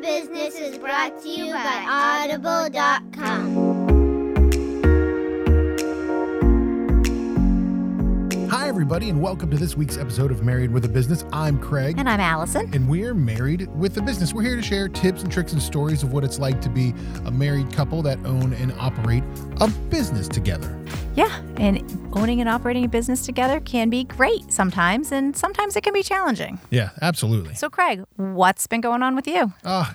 Business is brought to you by Audible.com. everybody, and welcome to this week's episode of Married with a Business. I'm Craig. And I'm Allison. And we're married with a business. We're here to share tips and tricks and stories of what it's like to be a married couple that own and operate a business together. Yeah, and owning and operating a business together can be great sometimes, and sometimes it can be challenging. Yeah, absolutely. So, Craig, what's been going on with you? Uh,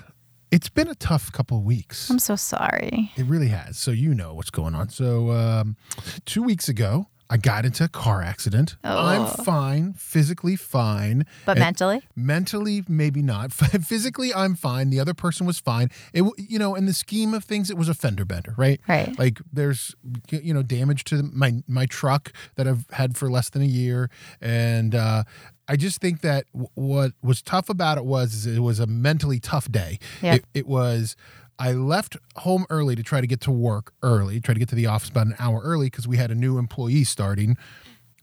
it's been a tough couple of weeks. I'm so sorry. It really has. So, you know what's going on. So, um, two weeks ago, I got into a car accident. Oh. I'm fine, physically fine. But And mentally? mentally, maybe not. Physically, I'm fine. The other person was fine. It, you know, in the scheme of things, it was a fender bender, right? Right. Like there's, you know, damage to my my truck that I've had for less than a year, and uh, I just think that w- what was tough about it was is it was a mentally tough day. Yeah. It, it was. I left home early to try to get to work early, try to get to the office about an hour early because we had a new employee starting.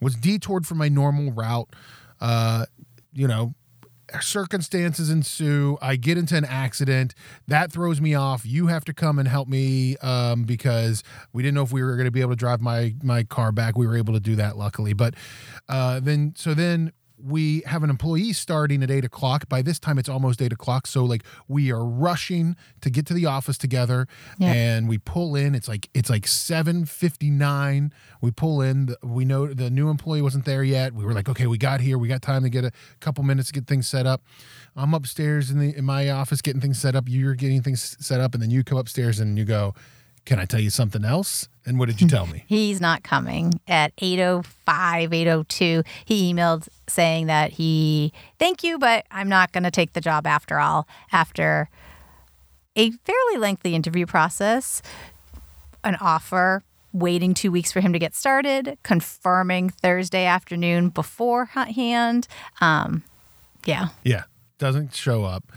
Was detoured from my normal route. Uh, you know, circumstances ensue. I get into an accident. That throws me off. You have to come and help me um, because we didn't know if we were going to be able to drive my my car back. We were able to do that, luckily. But uh, then, so then we have an employee starting at eight o'clock. By this time, it's almost eight o'clock. So like we are rushing to get to the office together, Yeah. and we pull in. It's like it's like seven fifty nine. We pull in. We know the new employee wasn't there yet. We were like, okay, we got here. We got time to get a couple minutes to get things set up. I'm upstairs in the in my office getting things set up. You're getting things set up, and then you come upstairs and you go, "Can I tell you something else?" And what did you tell me? He's not coming at 805, 802. He emailed saying that he, thank you, but I'm not going to take the job after all. After a fairly lengthy interview process, an offer, waiting two weeks for him to get started, confirming Thursday afternoon beforehand. Um, yeah. Yeah, doesn't show up.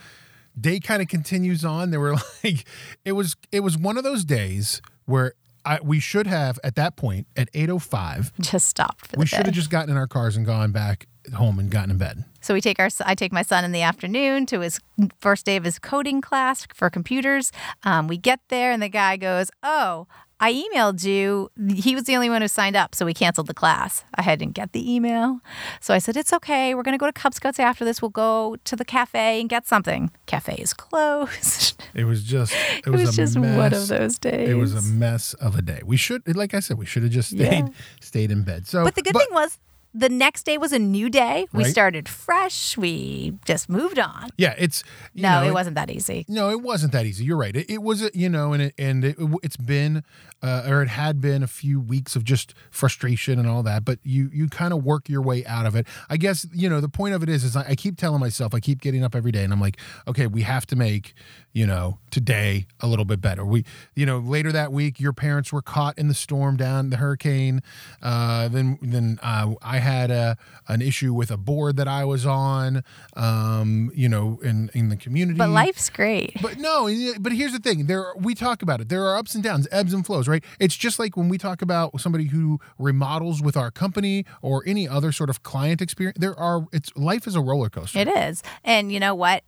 Day kind of continues on. There were like, it was it was one of those days where I, we should have at that point at eight oh five. Just stopped for the We should have just gotten in our cars and gone back home and gotten in bed. So we take our I take my son in the afternoon to his first day of his coding class for computers. Um, we get there and the guy goes, "Oh, I emailed you. He was the only one who signed up, so we canceled the class. I didn't get the email, so I said it's okay. We're gonna go to Cub Scouts after this. We'll go to the cafe and get something. Cafe is closed. It was just it it was, just mess. one of those days. It was a mess of a day. We should, like I said, we should have just stayed Yeah. stayed in bed. So, But the good thing was. The next day was a new day. We Right. started fresh. We just moved on. yeah, it's you No, know, it wasn't that easy. No, it wasn't that easy. You're right. It, it was, a, you know, and it, and it, it's been, uh, or it had been a few weeks of just frustration and all that. But you you kind of work your way out of it. I guess you know the point of it is is I, I keep telling myself I keep getting up every day and I'm like, okay, we have to make you know today a little bit better. We you know later that week your parents were caught in the storm down the hurricane. Uh, then then uh, I had a an issue with a board that I was on. Um, you know, in in the community. But life's great. But no, but here's the thing. There we talk about it. There are ups and downs, ebbs and flows, right? It's just like when we talk about somebody who remodels with our company or any other sort of client experience. There are it's life is a roller coaster. It is. And you know what?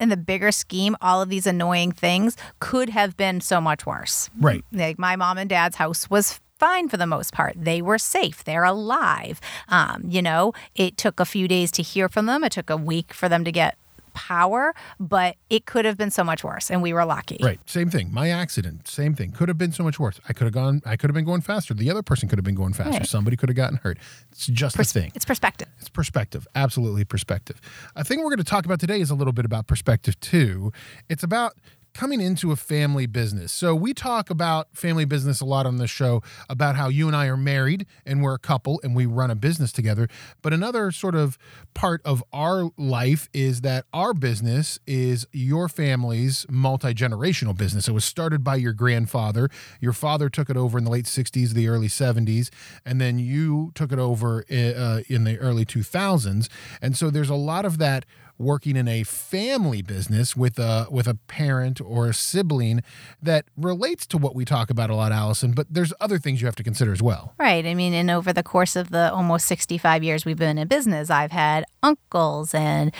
In the bigger scheme, all of these annoying things could have been so much worse. Right. Like my mom and dad's house was fine for the most part. They were safe. They're alive. Um, you know, it took a few days to hear from them. It took a week for them to get power, but it could have been so much worse. And we were lucky. Right. Same thing. My accident, same thing. Could have been so much worse. I could have gone I could have been going faster. The other person could have been going faster. Right. Somebody could have gotten hurt. It's just Pers- a thing. It's perspective. It's perspective. Absolutely perspective. A thing we're going to talk about today is a little bit about perspective too. It's about coming into a family business. So we talk about family business a lot on this show about how you and I are married and we're a couple and we run a business together. But another sort of part of our life is that our business is your family's multi-generational business. It was started by your grandfather. Your father took it over in the late 60s, the early 70s, and then you took it over uh, in the early 2000s. And so there's a lot of that working in a family business with a with a parent or a sibling that relates to what we talk about a lot, Allison. But there's other things you have to consider as well. Right. I mean, and over the course of the almost 65 years we've been in business, I've had uncles and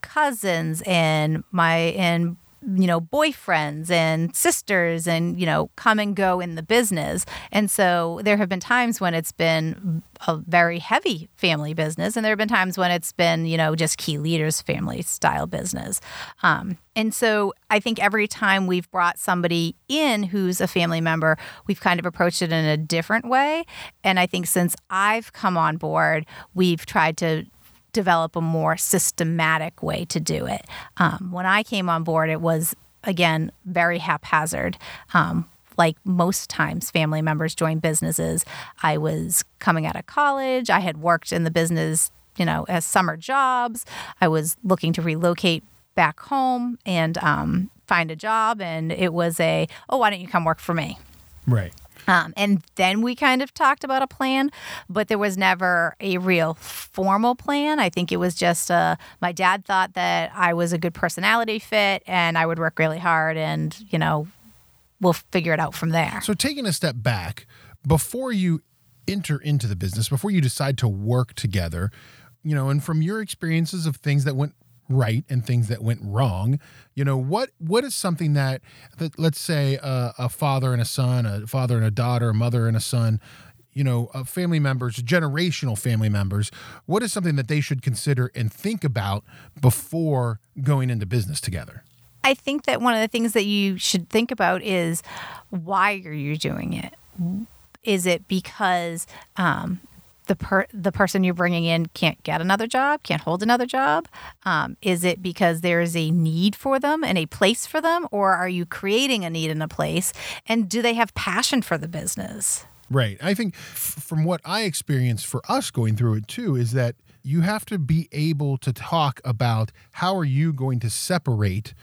cousins and my and you know boyfriends and sisters and you know come and go in the business. And so there have been times when it's been a very heavy family business and there have been times when it's been you know just key leaders family style business. Um, and so i think every time we've brought somebody in who's a family member we've kind of approached it in a different way. And i think since i've come on board we've tried to develop a more systematic way to do it. Um, when I came on board, it was, again, very haphazard. Um, like most times family members join businesses, I was coming out of college, I had worked in the business, you know, as summer jobs, I was looking to relocate back home and um, find a job, and it was a, oh, why don't you come work for me? Right. Um, and then we kind of talked about a plan, but there was never a real formal plan. I think it was just uh, my dad thought that I was a good personality fit and I would work really hard and, you know, we'll figure it out from there. So, taking a step back, before you enter into the business, before you decide to work together, you know, and from your experiences of things that went right and things that went wrong. You know what what is something that, that let's say a, a father and a son a father and a daughter a mother and a son you know uh, family members generational family members what is something that they should consider and think about before going into business together? I think that one of the things that you should think about is why are you doing it? Is it because um, the per the person you're bringing in can't get another job, can't hold another job? Um, is it because there is a need for them and a place for them, or are you creating a need and a place? And do they have passion for the business? Right. I think from what I experienced for us going through it too is that you have to be able to talk about how are you going to separate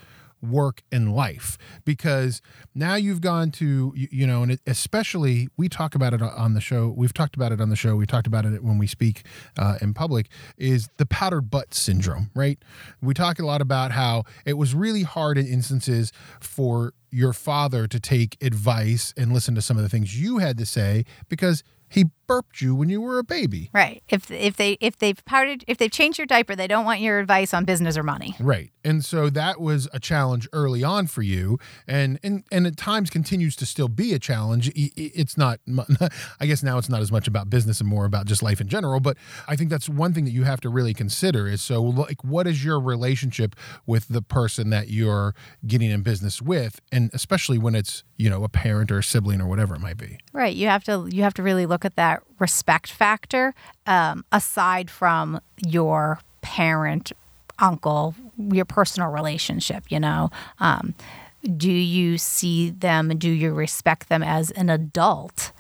work and life. Because now you've gone to you, know and especially we talk about it on the show we've talked about it on the show we talked about it when we speak uh, in public is the powdered butt syndrome right? We talk a lot about how it was really hard in instances for your father to take advice and listen to some of the things you had to say because he burped you when you were a baby. Right. If if they if they've powdered if they've changed your diaper, they don't want your advice on business or money. Right. And so that was a challenge early on for you and and and at times continues to still be a challenge. It's not I guess now it's not as much about business and more about just life in general, but I think that's one thing that you have to really consider is so like what is your relationship with the person that you're getting in business with and especially when it's, you know, a parent or a sibling or whatever it might be. Right. You have to you have to really look at that respect factor um, aside from your parent, uncle, your personal relationship, you know? Um, do you see them, do you respect them as an adult?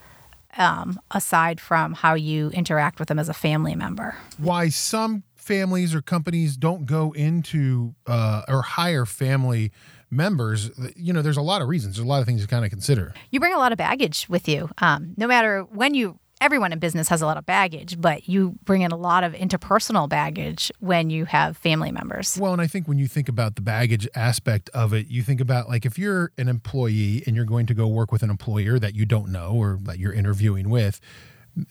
Um, aside from how you interact with them as a family member. Why some families or companies don't go into uh, or hire family members, you know, there's a lot of reasons. There's a lot of things to kind of consider. You bring a lot of baggage with you. Um, no matter when you everyone in business has a lot of baggage, but you bring in a lot of interpersonal baggage when you have family members. Well, and I think when you think about the baggage aspect of it, you think about like if you're an employee and you're going to go work with an employer that you don't know or that you're interviewing with,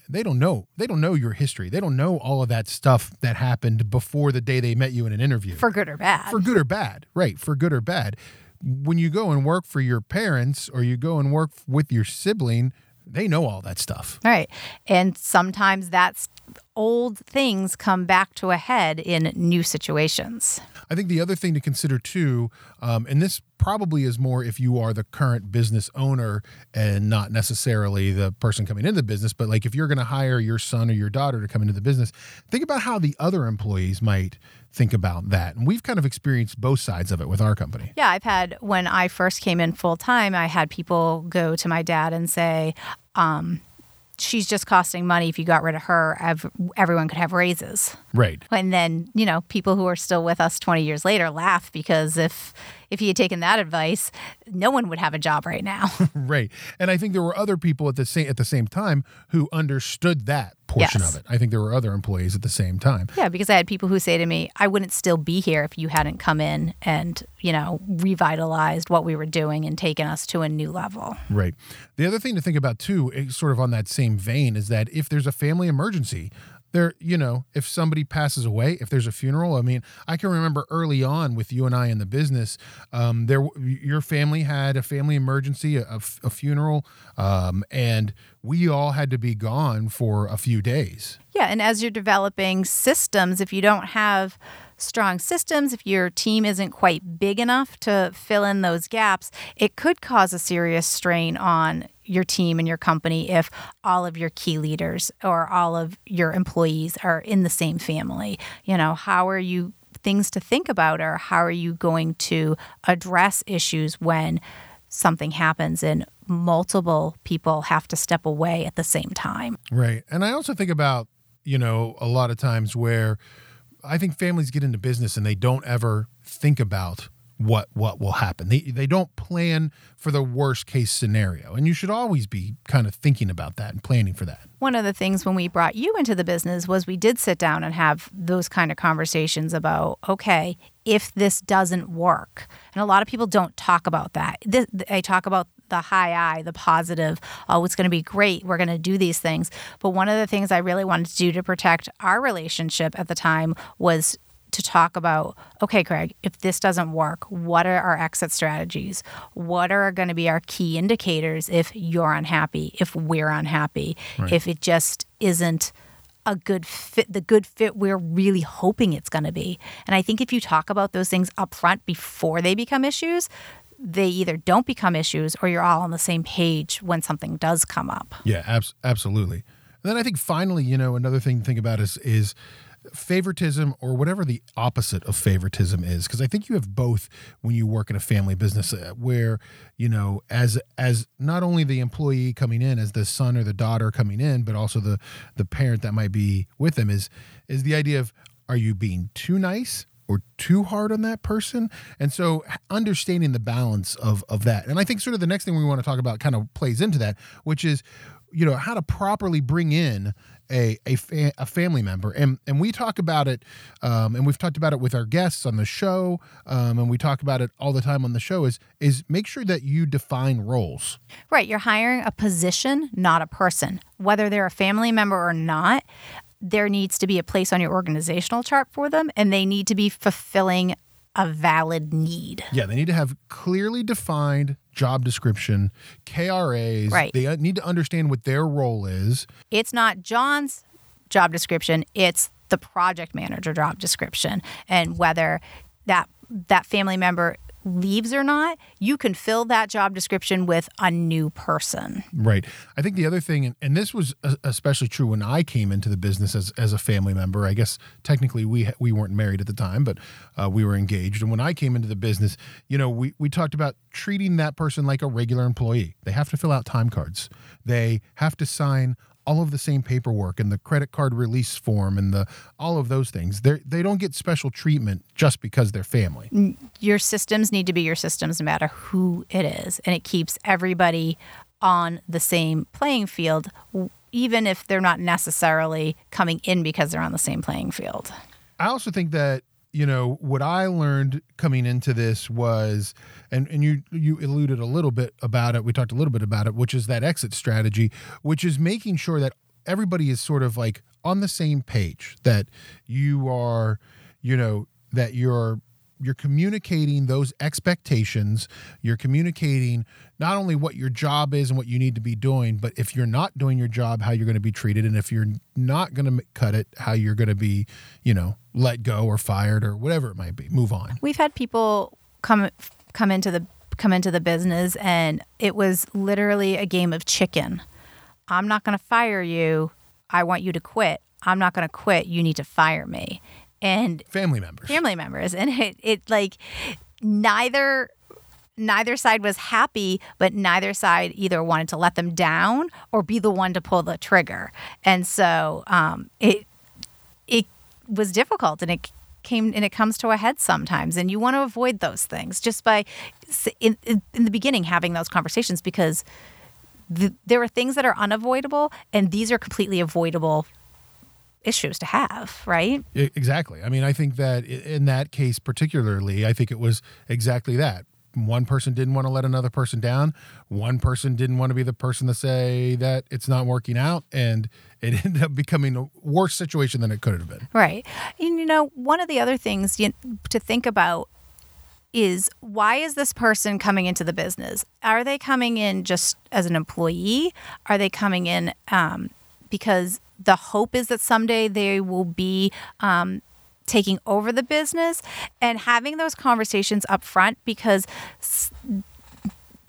they don't know. They don't know your history. They don't know all of that stuff that happened before the day they met you in an interview. For good or bad. For good or bad. Right. For good or bad. When you go and work for your parents or you go and work with your sibling, they know all that stuff. Right. And sometimes that's old things come back to a head in new situations. I think the other thing to consider too, um, and this probably is more if you are the current business owner and not necessarily the person coming into the business, but like if you're going to hire your son or your daughter to come into the business, think about how the other employees might think about that. And we've kind of experienced both sides of it with our company. Yeah, I've had when I first came in full time, I had people go to my dad and say, um, she's just costing money. If you got rid of her, everyone could have raises. Right. And then, you know, people who are still with us 20 years later laugh because if if he had taken that advice, no one would have a job right now. right. And I think there were other people at the same at the same time who understood that portion yes. of it. I think there were other employees at the same time. Yeah, because I had people who say to me, I wouldn't still be here if you hadn't come in and, you know, revitalized what we were doing and taken us to a new level. Right. The other thing to think about too, eh, sort of on that same vein, is that if there's a family emergency, there you know if somebody passes away if there's a funeral i mean i can remember early on with you and i in the business um, there your family had a family emergency a, a, funeral um, and we all had to be gone for a few days. Yeah and as you're developing systems if you don't have strong systems, if your team isn't quite big enough to fill in those gaps, it could cause a serious strain on your team and your company if all of your key leaders or all of your employees are in the same family. You know, how are you things to think about or how are you going to address issues when something happens and multiple people have to step away at the same time. Right. And I also think about, you know, a lot of times where I think families get into business and they don't ever think about what what will happen. They they don't plan for the worst case scenario. And you should always be kind of thinking about that and planning for that. One of the things when we brought you into the business was we did sit down and have those kind of conversations about okay, if this doesn't work. And a lot of people don't talk about that. They talk about the high eye, the positive, oh, it's going to be great. We're going to do these things. But one of the things I really wanted to do to protect our relationship at the time was to talk about okay, Craig, if this doesn't work, what are our exit strategies? What are going to be our key indicators if you're unhappy, if we're unhappy, right. if it just isn't a good fit, the good fit we're really hoping it's going to be. And I think if you talk about those things up front before they become issues, they either don't become issues or you're all on the same page when something does come up. Yeah, abs- absolutely. And then I think finally, you know, another thing to think about is is favoritism or whatever the opposite of favoritism is because i think you have both when you work in a family business uh, where you know as as not only the employee coming in as the son or the daughter coming in but also the the parent that might be with them is is the idea of are you being too nice or too hard on that person? And so understanding the balance of of that. And i think sort of the next thing we want to talk about kind of plays into that which is you know how to properly bring in a a, fa- a family member. And and we talk about it um, and we've talked about it with our guests on the show um, and we talk about it all the time on the show is is make sure that you define roles. Right you're hiring a position not a person. Whether they're a family member or not there needs to be a place on your organizational chart for them and they need to be fulfilling a valid need. Yeah, they need to have clearly defined job description, KRAs. Right. They need to understand what their role is. It's not John's job description, it's the project manager job description and whether that that family member leaves or not, you can fill that job description with a new person. Right. I think the other thing, and this was especially true when I came into the business as, as a family member. I guess technically we we weren't married at the time, but uh, we were engaged. And when I came into the business, you know, we we talked about treating that person like a regular employee. They have to fill out time cards. They have to sign all of the same paperwork and the credit card release form and the all of those things. They they don't get special treatment just because they're family. Your systems need to be your systems no matter who it is, and it keeps everybody on the same playing field even if they're not necessarily coming in because they're on the same playing field. I also think that you know what I learned coming into this was, and and you you alluded a little bit about it. We talked a little bit about it, which is that exit strategy, which is making sure that everybody is sort of like on the same page. That you are, you know, that you're you're communicating those expectations. You're communicating not only what your job is and what you need to be doing but if you're not doing your job how you're going to be treated. And if you're not going to cut it how you're going to be you know let go or fired or whatever it might be. Move on. We've had people come come into the come into the business and it was literally a game of chicken. I'm not going to fire you. I want you to quit. I'm not going to quit. You need to fire me and family members. Family members. And it, it like neither neither side was happy but neither side either wanted to let them down or be the one to pull the trigger. And so um, it it was difficult and it came and it comes to a head sometimes and you want to avoid those things just by in, in, in the beginning having those conversations because the, there are things that are unavoidable and these are completely avoidable issues to have, right? Exactly. I mean, I think that in that case particularly, I think it was exactly that. one person didn't want to let another person down. One person didn't want to be the person to say that it's not working out, and it ended up becoming a worse situation than it could have been. Right. And you know, one of the other things you, to think about is why is this person coming into the business? Are they coming in just as an employee? Are they coming in um, because the hope is that someday they will be um, taking over the business and having those conversations up front because s-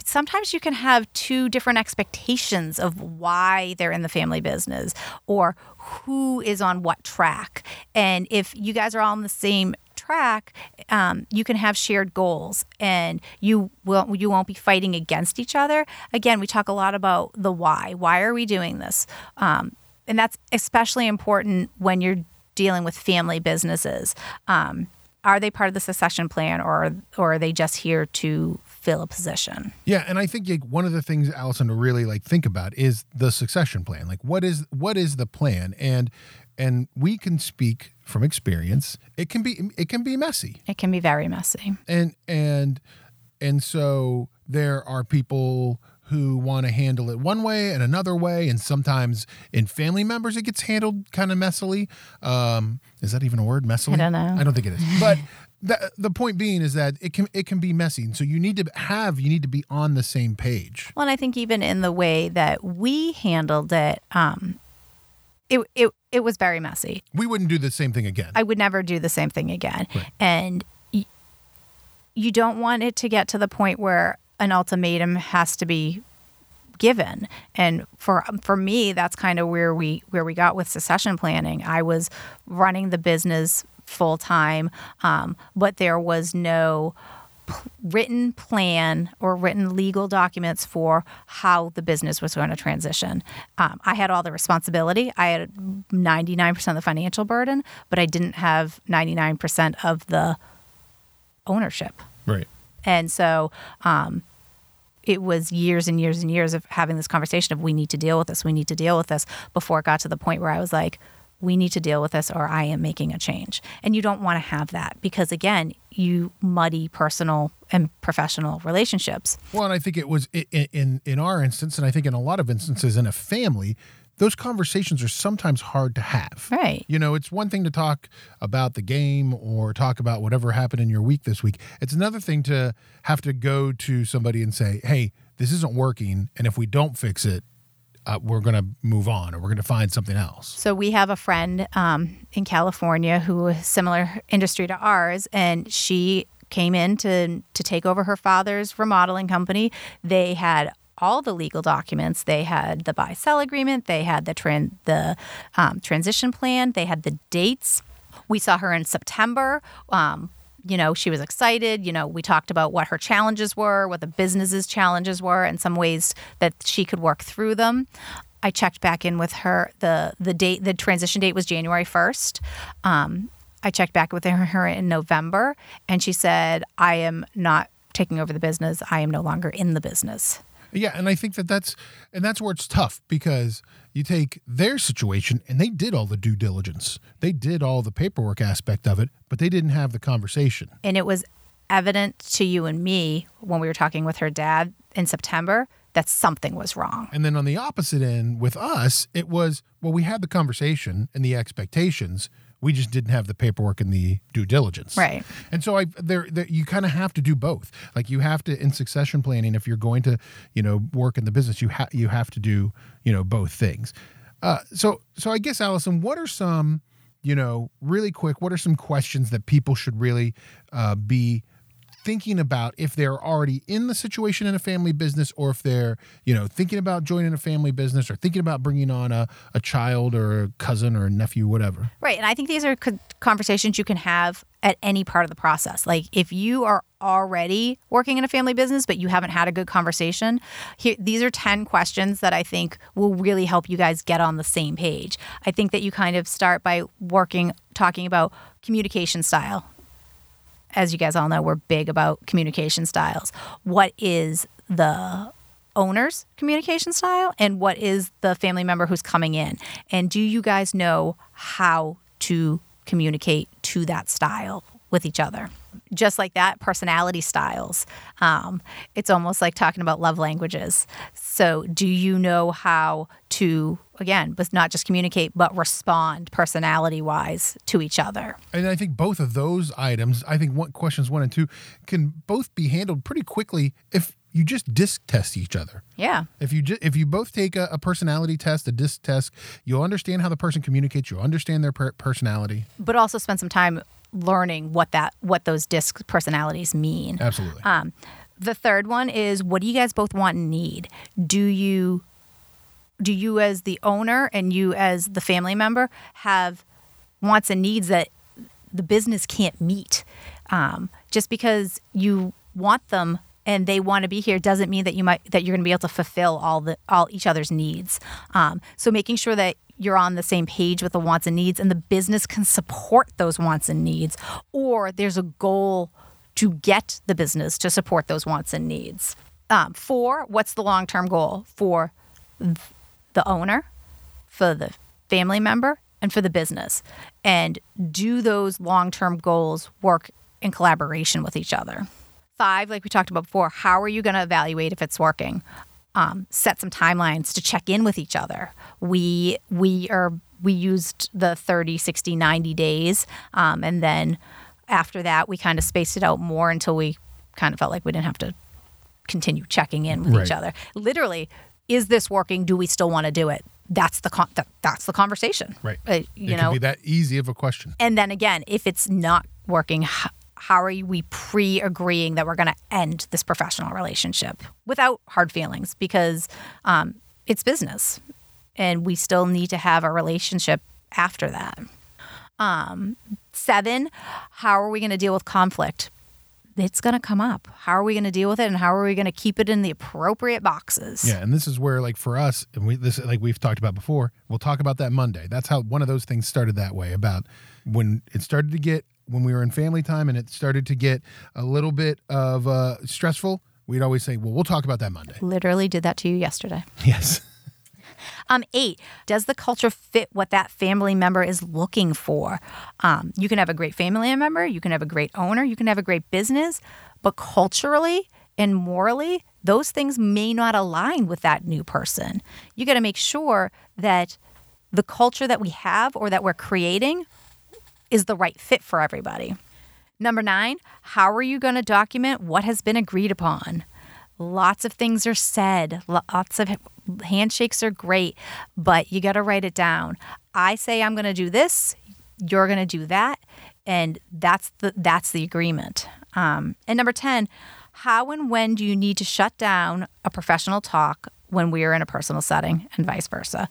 sometimes you can have two different expectations of why they're in the family business or who is on what track. And if you guys are all on the same track, um, you can have shared goals and you will you won't be fighting against each other. Again, we talk a lot about the why. Why are we doing this? Um, and that's especially important when you're dealing with family businesses. Um, are they part of the succession plan or or are they just here to fill a position? Yeah, and I think like, one of the things Allison to really like think about is the succession plan. Like, what is what is the plan? And and we can speak from experience. It can be it can be messy, It can be very messy. and and and so there are people who want to handle it one way and another way and sometimes in family members it gets handled kind of messily um is that even a word messily I don't know. i don't think it is but the, the point being is that it can it can be messy and so you need to have you need to be on the same page Well, and I think even in the way that we handled it, um, it it it was very messy. we wouldn't do the same thing again I would never do the same thing again. Right. And y- you don't want it to get to the point where an ultimatum has to be given. And for for me, that's kind of where we where we got with succession planning. I was running the business full time, um, but there was no p- written plan or written legal documents for how the business was going to transition. Um, I had all the responsibility. I had 99% of the financial burden, but I didn't have 99% of the ownership. right And so um, it was years and years and years of having this conversation of we need to deal with this, we need to deal with this before it got to the point where I was like, we need to deal with this or I am making a change. And you don't want to have that because, again, you muddy personal and professional relationships. Well, and I think it was i- i- in in our instance, and I think in a lot of instances in a family, those conversations are sometimes hard to have. Right. You know, it's one thing to talk about the game or talk about whatever happened in your week this week. It's another thing to have to go to somebody and say, "Hey, this isn't working, and if we don't fix it, uh, we're going to move on or we're going to find something else." So we have a friend um, in California who is similar industry to ours, and she came in to to take over her father's remodeling company. They had all the legal documents. They had the buy sell agreement. They had the tran- the um, transition plan. They had the dates. We saw her in September. Um, you know, she was excited. You know, we talked about what her challenges were, what the business's challenges were, and some ways that she could work through them. I checked back in with her. the The date, the transition date was January first. Um, I checked back with her, her in November, and she said, "I am not taking over the business. I am no longer in the business." Yeah, and I think that that's and that's where it's tough because you take their situation and they did all the due diligence. They did all the paperwork aspect of it, but they didn't have the conversation. And it was evident to you and me when we were talking with her dad in September that something was wrong. And then on the opposite end with us, it was well we had the conversation and the expectations, we just didn't have the paperwork and the due diligence. Right. And so I there, there you kind of have to do both. Like you have to in succession planning if you're going to, you know, work in the business, you have you have to do, you know, both things. Uh, so so I guess Allison, what are some, you know, really quick, what are some questions that people should really uh, be thinking about if they're already in the situation in a family business or if they're you know thinking about joining a family business or thinking about bringing on a, a child or a cousin or a nephew whatever Right. And I think these are conversations you can have at any part of the process. Like if you are already working in a family business, but you haven't had a good conversation, here, these are 10 questions that I think will really help you guys get on the same page. I think that you kind of start by working, talking about communication style. As you guys all know, we're big about communication styles. What is the owner's communication style and what is the family member who's coming in? And do you guys know how to communicate to that style with each other. Just like that, personality styles. Um, it's almost like talking about love languages. So, do you know how to, again, but not just communicate, but respond personality wise to each other? And I think both of those items, I think one, questions one and two, can both be handled pretty quickly if you just disc test each other. Yeah. If you just, if you both take a, a personality test, a disc test, you'll understand how the person communicates. You'll understand their per- personality. But also spend some time learning what that what those disc personalities mean. Absolutely. Um, the third one is what do you guys both want and need? Do you do you as the owner and you as the family member have wants and needs that the business can't meet? Um, just because you want them and they want to be here doesn't mean that you might that you're going to be able to fulfill all the all each other's needs. Um, so making sure that you're on the same page with the wants and needs and the business can support those wants and needs or there's a goal to get the business to support those wants and needs. Um, four, what's the long term goal for the owner, for the family member, and for the business? And do those long term goals work in collaboration with each other? Five, like we talked about before, how are you going to evaluate if it's working? Um, set some timelines to check in with each other. We we are we used the 30, 60, 90 days, um, and then after that, we kind of spaced it out more until we kind of felt like we didn't have to continue checking in with Right. each other. Literally, is this working? Do we still want to do it? That's the con- that, that's the conversation, Right. Uh, you it know, can be that easy of a question. and then again, if it's not working, h- how are we pre agreeing that we're going to end this professional relationship without hard feelings? Because um, it's business and we still need to have a relationship after that. Um, seven, how are we going to deal with conflict? It's going to come up. How are we going to deal with it and how are we going to keep it in the appropriate boxes? Yeah, and this is where, like, for us, and we this like we've talked about before. We'll talk about that Monday. That's how one of those things started that way. About when it started to get when we were in family time, and it started to get a little bit of uh, stressful. We'd always say, "Well, we'll talk about that Monday." Literally did that to you yesterday. Yes. Um, eight, does the culture fit what that family member is looking for? Um, you can have a great family member, you can have a great owner, you can have a great business, but culturally and morally, those things may not align with that new person. You got to make sure that the culture that we have or that we're creating is the right fit for everybody. Number nine, how are you going to document what has been agreed upon? Lots of things are said, lots of handshakes are great, but you got to write it down. I say I'm going to do this, you're going to do that, and that's the that's the agreement. Um, and number 10, how and when do you need to shut down a professional talk when we are in a personal setting and vice versa,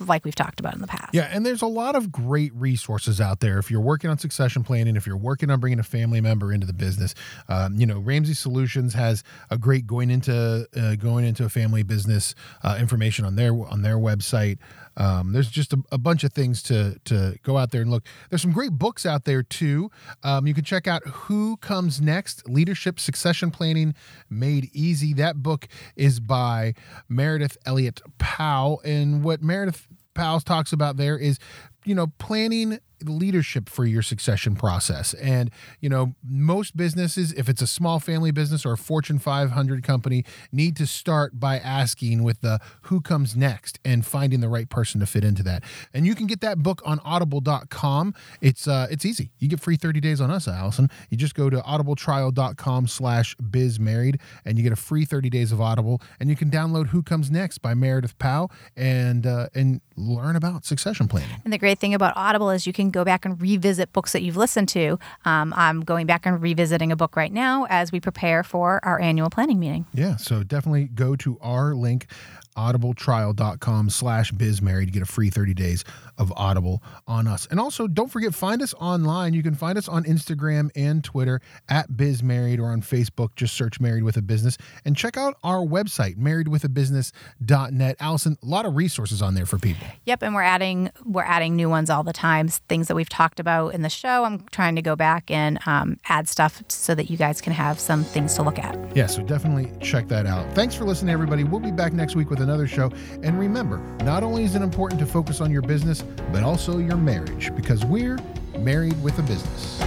like we've talked about in the past? Yeah, and there's a lot of great resources out there. If you're working on succession planning, if you're working on bringing a family member into the business, um, you know Ramsey Solutions has a great going into uh, going into a family business uh, information on their on their website. Um, there's just a, a bunch of things to to go out there and look. There's some great books out there too. Um, you can check out Who Comes Next: Leadership Succession Planning Made Easy. That book is by Meredith Elliott Powell, and what Meredith Powell talks about there is, you know, planning leadership for your succession process. And, you know, most businesses, if it's a small family business or a Fortune 500 company, need to start by asking with the who comes next and finding the right person to fit into that. And you can get that book on audible.com. It's uh it's easy. You get free 30 days on us, Allison. You just go to audibletrial.com slash bizmarried and you get a free 30 days of Audible and you can download Who Comes Next by Meredith Powell and uh, and learn about succession planning. And the great thing about Audible is you can go back and revisit books that you've listened to. Um, I'm going back and revisiting a book right now as we prepare for our annual planning meeting. Yeah, so definitely go to our link, audibletrial.com slash bizmarried to get a free 30 days of Audible on us. And also, don't forget, find us online. You can find us on Instagram and Twitter at bizmarried or on Facebook. Just search Married with a Business. And check out our website, marriedwithabusiness.net. Allison, a lot of resources on there for people. Yep, and we're adding we're adding new ones all the time. Things that we've talked about in the show. I'm trying to go back and um, add stuff so that you guys can have some things to look at. Yeah, so definitely check that out. Thanks for listening, everybody. We'll be back next week with another show. And remember, not only is it important to focus on your business, but also your marriage, because we're married with a business.